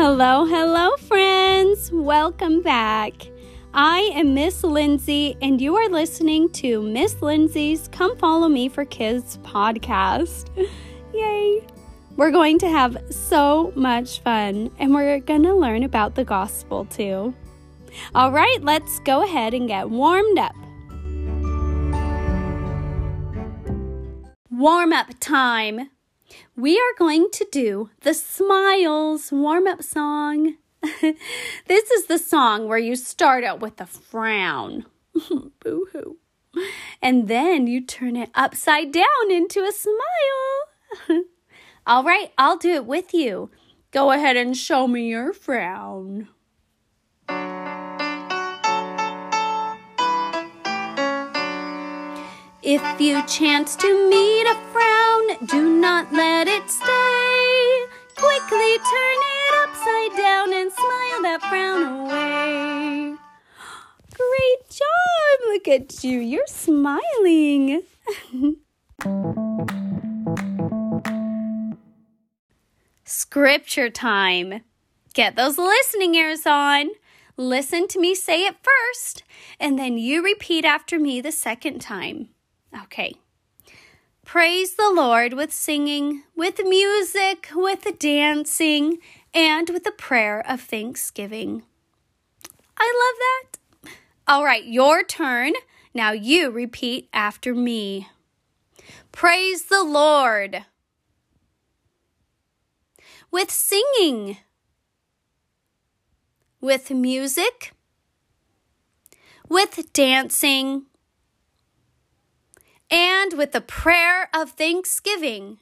Hello, hello, friends. Welcome back. I am Miss Lindsay, and you are listening to Miss Lindsay's Come Follow Me for Kids podcast. Yay! We're going to have so much fun, and we're going to learn about the gospel too. All right, let's go ahead and get warmed up. Warm up time. We are going to do the Smiles warm up song. this is the song where you start out with a frown. Boo hoo. And then you turn it upside down into a smile. All right, I'll do it with you. Go ahead and show me your frown. If you chance to meet a frown, do not let it stay. Quickly turn it upside down and smile that frown away. Great job! Look at you, you're smiling. Scripture time. Get those listening ears on. Listen to me say it first, and then you repeat after me the second time. Okay. Praise the Lord with singing, with music, with dancing, and with a prayer of thanksgiving. I love that. All right, your turn. Now you repeat after me. Praise the Lord. With singing, with music, with dancing, with a prayer of thanksgiving.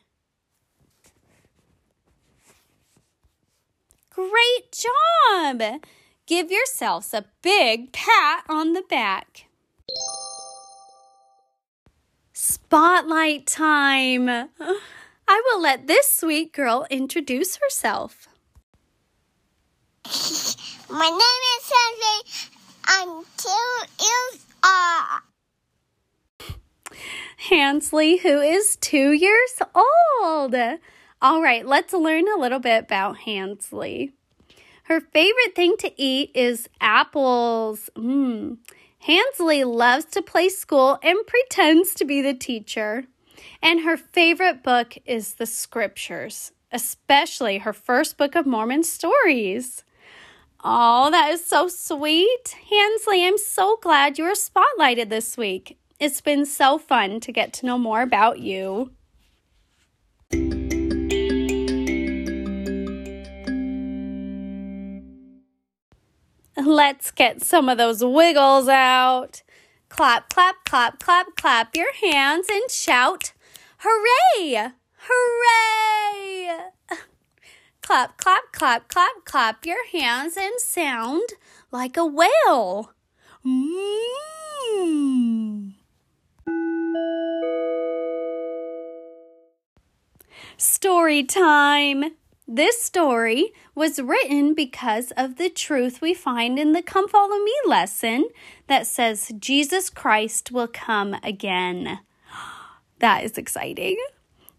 Great job! Give yourselves a big pat on the back. Spotlight time! I will let this sweet girl introduce herself. My name is Henry. I'm two years old. Hansley, who is two years old. All right, let's learn a little bit about Hansley. Her favorite thing to eat is apples. Mmm. Hansley loves to play school and pretends to be the teacher. And her favorite book is the scriptures, especially her first book of Mormon stories. Oh, that is so sweet. Hansley, I'm so glad you were spotlighted this week. It's been so fun to get to know more about you. Let's get some of those wiggles out. Clap, clap, clap, clap, clap your hands and shout, Hooray! Hooray! Clap, clap, clap, clap, clap your hands and sound like a whale. Mmm. Story time! This story was written because of the truth we find in the Come Follow Me lesson that says Jesus Christ will come again. That is exciting.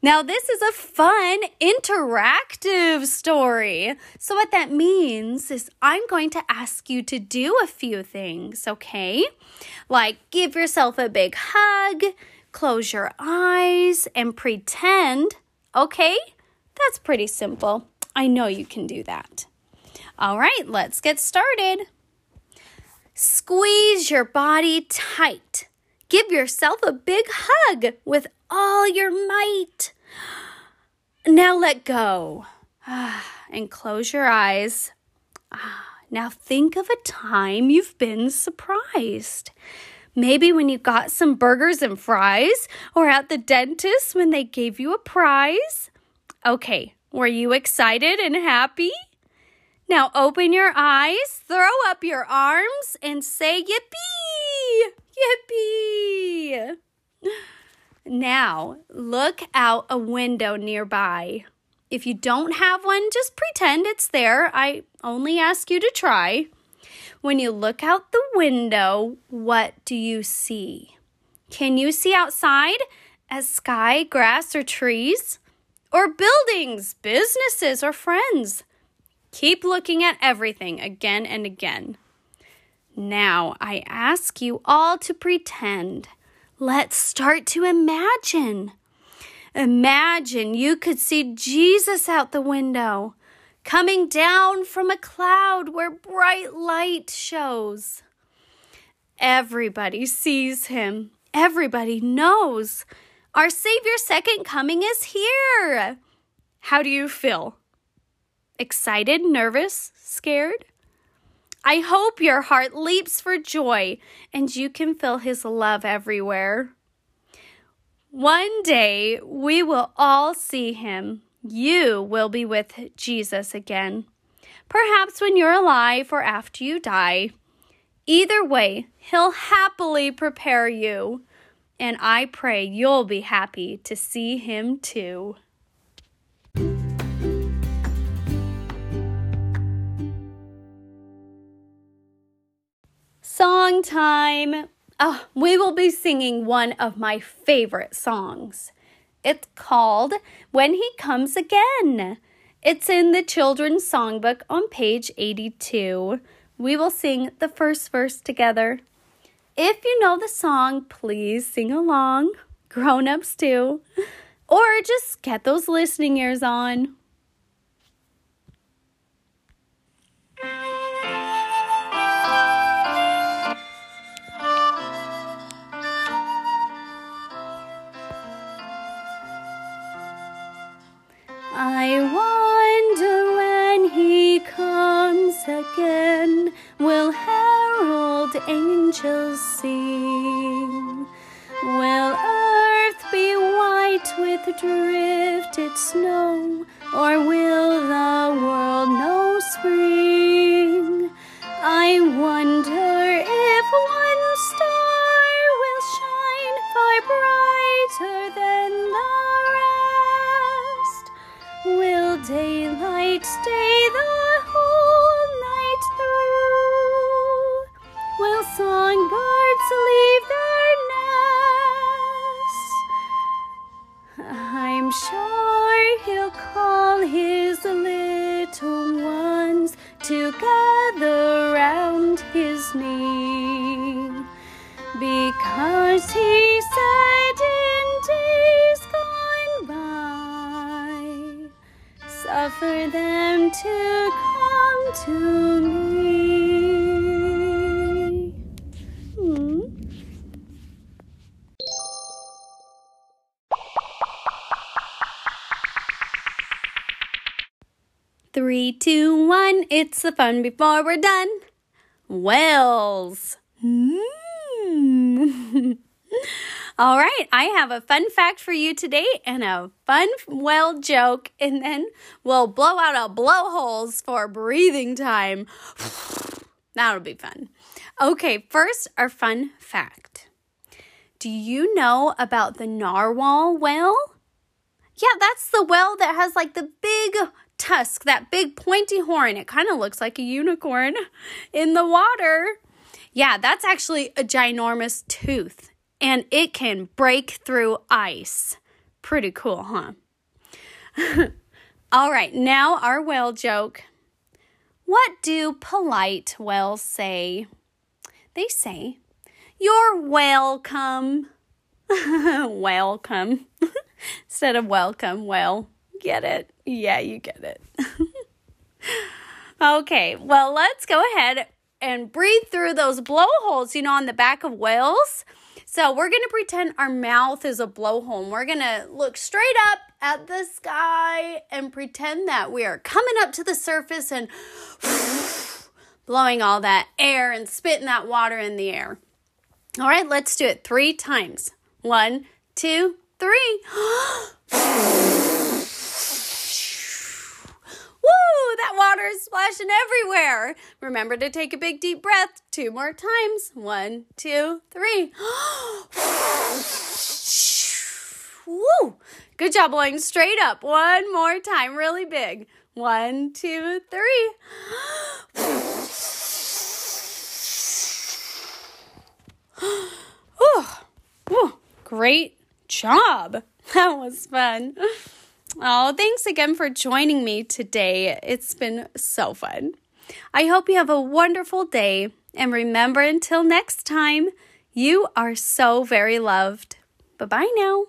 Now, this is a fun, interactive story. So, what that means is I'm going to ask you to do a few things, okay? Like give yourself a big hug, close your eyes, and pretend, okay? That's pretty simple. I know you can do that. All right, let's get started. Squeeze your body tight. Give yourself a big hug with all your might. Now let go and close your eyes. Now think of a time you've been surprised. Maybe when you got some burgers and fries, or at the dentist when they gave you a prize. Okay, were you excited and happy? Now open your eyes, throw up your arms, and say yippee! Yippee! Now look out a window nearby. If you don't have one, just pretend it's there. I only ask you to try. When you look out the window, what do you see? Can you see outside as sky, grass, or trees? Or buildings, businesses, or friends? Keep looking at everything again and again. Now I ask you all to pretend. Let's start to imagine. Imagine you could see Jesus out the window, coming down from a cloud where bright light shows. Everybody sees him. Everybody knows. Our Savior's second coming is here. How do you feel? Excited, nervous, scared? I hope your heart leaps for joy and you can feel His love everywhere. One day we will all see Him. You will be with Jesus again. Perhaps when you're alive or after you die. Either way, He'll happily prepare you. And I pray you'll be happy to see Him too. Song time. Oh, we will be singing one of my favorite songs. It's called When He Comes Again. It's in the children's songbook on page 82. We will sing the first verse together. If you know the song, please sing along. Grown ups too. Or just get those listening ears on. I wonder when he comes again, will herald angels sing? Will earth be white with drifted snow, or will the world know spring? Them to come to me. Hmm. Three, two, one, it's the fun before we're done. Wells. Mm. All right, I have a fun fact for you today and a fun well joke, and then we'll blow out our blowholes for breathing time. That'll be fun. Okay, first, our fun fact. Do you know about the narwhal whale? Yeah, that's the whale that has like the big tusk, that big pointy horn. It kind of looks like a unicorn in the water. Yeah, that's actually a ginormous tooth and it can break through ice. Pretty cool, huh? All right, now our whale joke. What do polite whales say? They say, You're welcome. welcome. Instead of welcome, well, get it? Yeah, you get it. okay, well, let's go ahead and breathe through those blowholes, you know, on the back of whales. So we're going to pretend our mouth is a blowhole. We're going to look straight up at the sky and pretend that we are coming up to the surface and blowing all that air and spitting that water in the air. All right, let's do it three times. One, two, three. Woo! That water is splashing everywhere. Remember to take a big deep breath two more times. One, two, three. Good job blowing straight up. One more time, really big. One, two, three. Woo! Woo! Great job. That was fun. Oh, thanks again for joining me today. It's been so fun. I hope you have a wonderful day. And remember, until next time, you are so very loved. Bye bye now.